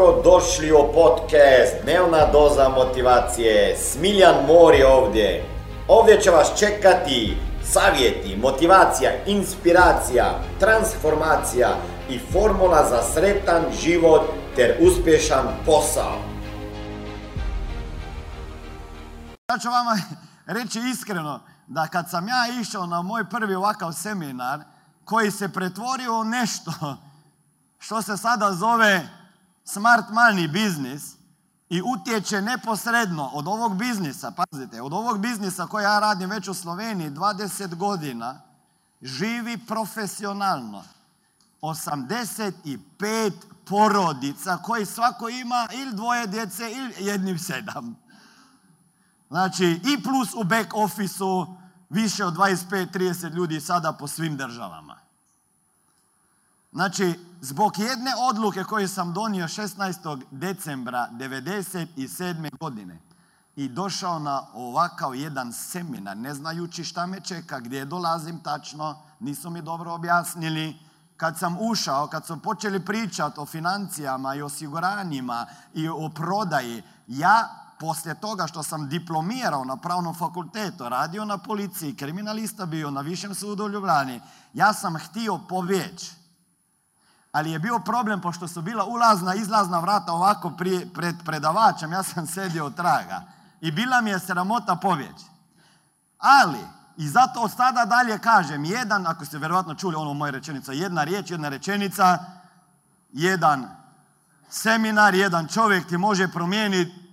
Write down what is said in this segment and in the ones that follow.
Dobro došli u podcast Dnevna doza motivacije. Smiljan Mor je ovdje. Ovdje će vas čekati savjeti, motivacija, inspiracija, transformacija i formula za sretan život ter uspješan posao. Ja ću vama reći iskreno da kad sam ja išao na moj prvi ovakav seminar koji se pretvorio u nešto što se sada zove smart money biznis i utječe neposredno od ovog biznisa, pazite, od ovog biznisa koji ja radim već u Sloveniji 20 godina, živi profesionalno 85 porodica koji svako ima ili dvoje djece ili jednim sedam. Znači i plus u back officeu više od 25-30 ljudi sada po svim državama. Znači, zbog jedne odluke koju sam donio 16. decembra 1997. godine i došao na ovakav jedan seminar, ne znajući šta me čeka, gdje dolazim tačno, nisu mi dobro objasnili. Kad sam ušao, kad su počeli pričati o financijama i osiguranjima i o prodaji, ja poslije toga što sam diplomirao na pravnom fakultetu, radio na policiji, kriminalista bio na višem sudu u Ljubljani, ja sam htio povjeći ali je bio problem pošto su bila ulazna, izlazna vrata ovako pred predavačem, ja sam sedio od traga i bila mi je sramota povjeći. Ali, i zato od sada dalje kažem, jedan, ako ste vjerojatno čuli ono moje rečenica, jedna riječ, jedna rečenica, jedan seminar, jedan čovjek ti može promijeniti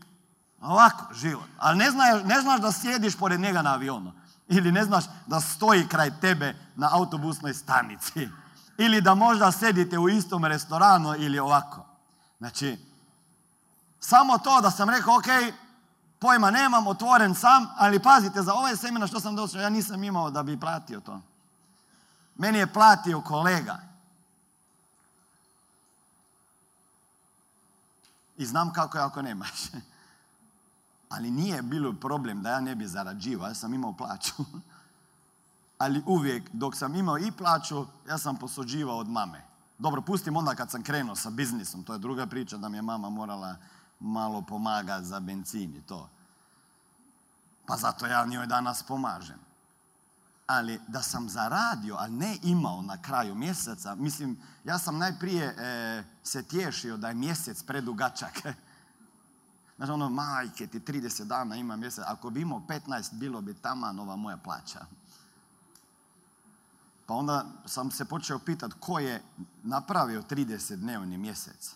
ovako život. Ali ne znaš, ne znaš da sjediš pored njega na avionu. Ili ne znaš da stoji kraj tebe na autobusnoj stanici ili da možda sedite u istom restoranu ili ovako. Znači, samo to da sam rekao, ok, pojma nemam, otvoren sam, ali pazite, za ovaj seminar što sam došao, ja nisam imao da bi platio to. Meni je platio kolega. I znam kako je ako nemaš. Ali nije bilo problem da ja ne bi zarađivao, ja sam imao plaću. ali uvijek dok sam imao i plaću, ja sam posuđivao od mame. Dobro, pustim onda kad sam krenuo sa biznisom, to je druga priča da mi je mama morala malo pomagati za benzin i to. Pa zato ja njoj danas pomažem. Ali da sam zaradio, a ne imao na kraju mjeseca, mislim, ja sam najprije e, se tješio da je mjesec predugačak. Znači ono, majke ti 30 dana ima mjesec, ako bi imao 15, bilo bi tamo nova moja plaća. Pa onda sam se počeo pitati ko je napravio 30-dnevni mjesec.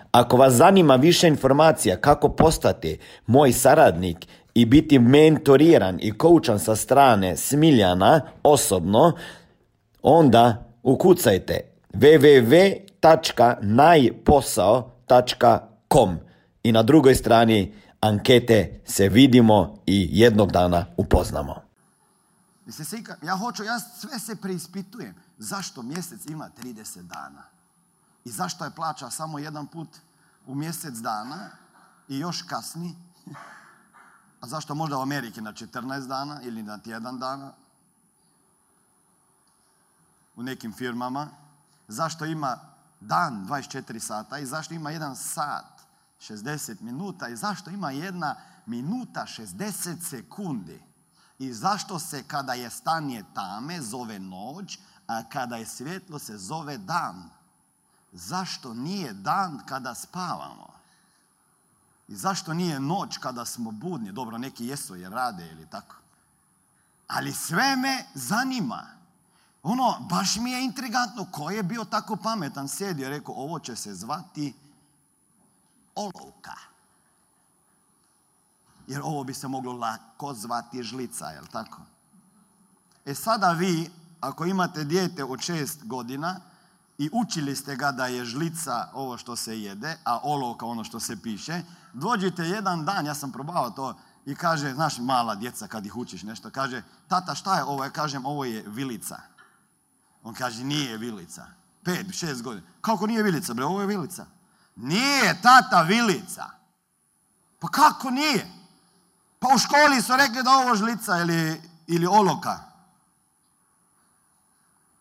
Ako vas zanima više informacija kako postati moj saradnik i biti mentoriran i koučan sa strane Smiljana osobno, onda ukucajte www.najposao.com i na drugoj strani ankete se vidimo i jednog dana upoznamo. Ja hoću, ja sve se preispitujem. Zašto mjesec ima 30 dana? I zašto je plaća samo jedan put u mjesec dana i još kasni? A zašto možda u Ameriki na 14 dana ili na tjedan dana? U nekim firmama. Zašto ima dan 24 sata i zašto ima jedan sat 60 minuta i zašto ima jedna minuta 60 sekundi? I zašto se kada je stanje tame zove noć, a kada je svjetlo se zove dan? Zašto nije dan kada spavamo? I zašto nije noć kada smo budni? Dobro, neki jesu jer rade ili tako. Ali sve me zanima. Ono, baš mi je intrigantno. Ko je bio tako pametan? Sjedio i rekao, ovo će se zvati olovka. Jer ovo bi se moglo lako zvati žlica, jel tako? E sada vi, ako imate dijete od šest godina, i učili ste ga da je žlica ovo što se jede, a olovka ono što se piše, dođite jedan dan, ja sam probao to, i kaže, znaš, mala djeca kad ih učiš nešto, kaže, tata šta je ovo? Ja kažem, ovo je vilica. On kaže, nije vilica. Pet, šest godina. Kako nije vilica, bre? Ovo je vilica. Nije, tata, vilica. Pa kako nije? Pa u školi su rekli da ovo žlica ili, ili oloka.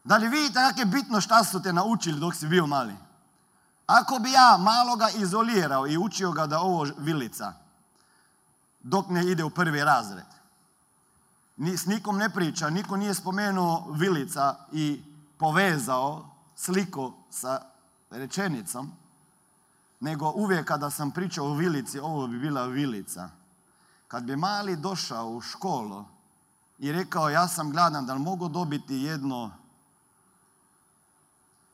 Da li vidite kako je bitno šta su te naučili dok si bio mali? Ako bi ja maloga izolirao i učio ga da ovo vilica, dok ne ide u prvi razred. S nikom ne priča, niko nije spomenuo vilica i povezao sliku sa rečenicom, nego uvijek kada sam pričao o vilici, ovo bi bila vilica. Kad bi mali došao u školu i rekao ja sam gladan, da li mogu dobiti jedno,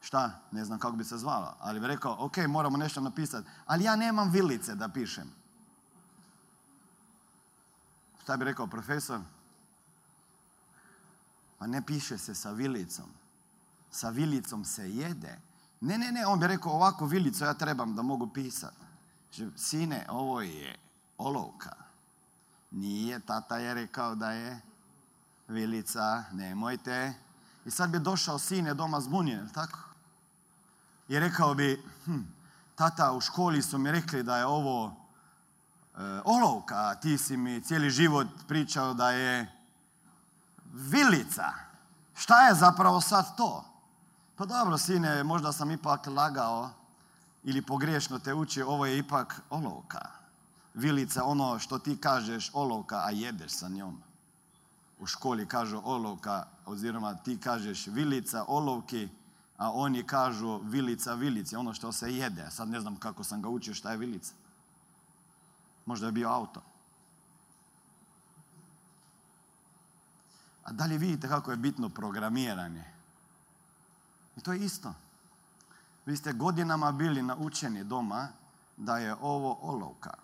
šta, ne znam kako bi se zvala, ali bi rekao, ok, moramo nešto napisati, ali ja nemam vilice da pišem. Šta bi rekao profesor? Pa ne piše se sa vilicom. Sa vilicom se jede. Ne, ne, ne, on bi rekao ovako vilicu ja trebam da mogu pisati. Sine, ovo je olovka. Nije, tata je rekao da je vilica, nemojte. I sad bi došao sine doma zbunjen, tako? I rekao bi, hm, tata u školi su mi rekli da je ovo e, olovka, ti si mi cijeli život pričao da je vilica. Šta je zapravo sad to? Pa dobro, sine, možda sam ipak lagao ili pogriješno te učio, ovo je ipak olovka. Vilica, ono što ti kažeš olovka, a jedeš sa njom. U školi kažu olovka, oziroma ti kažeš vilica, olovki, a oni kažu vilica, vilici, ono što se jede. Sad ne znam kako sam ga učio šta je vilica. Možda je bio auto. A da li vidite kako je bitno programiranje? I to je isto. Vi ste godinama bili naučeni doma da je ovo olovka.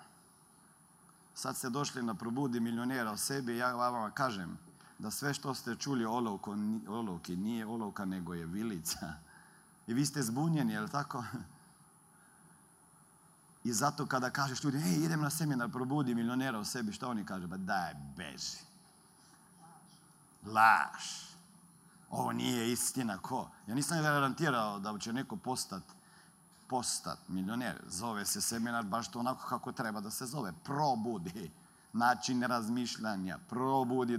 Sad ste došli na probudi milionera o sebi i ja vama kažem da sve što ste čuli o olovki nije olovka nego je vilica. I vi ste zbunjeni, je li tako? I zato kada kažeš ljudi, ej, idem na seminar, probudi milionera u sebi, što oni kažu? Ba daj, beži. Laž. Ovo nije istina. Ko? Ja nisam garantirao da će neko postat, postat milioner. Zove se seminar baš to onako kako treba da se zove. Probudi način razmišljanja, probudi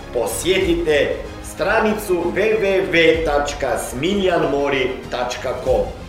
posjetite stranicu www.smiljanmori.com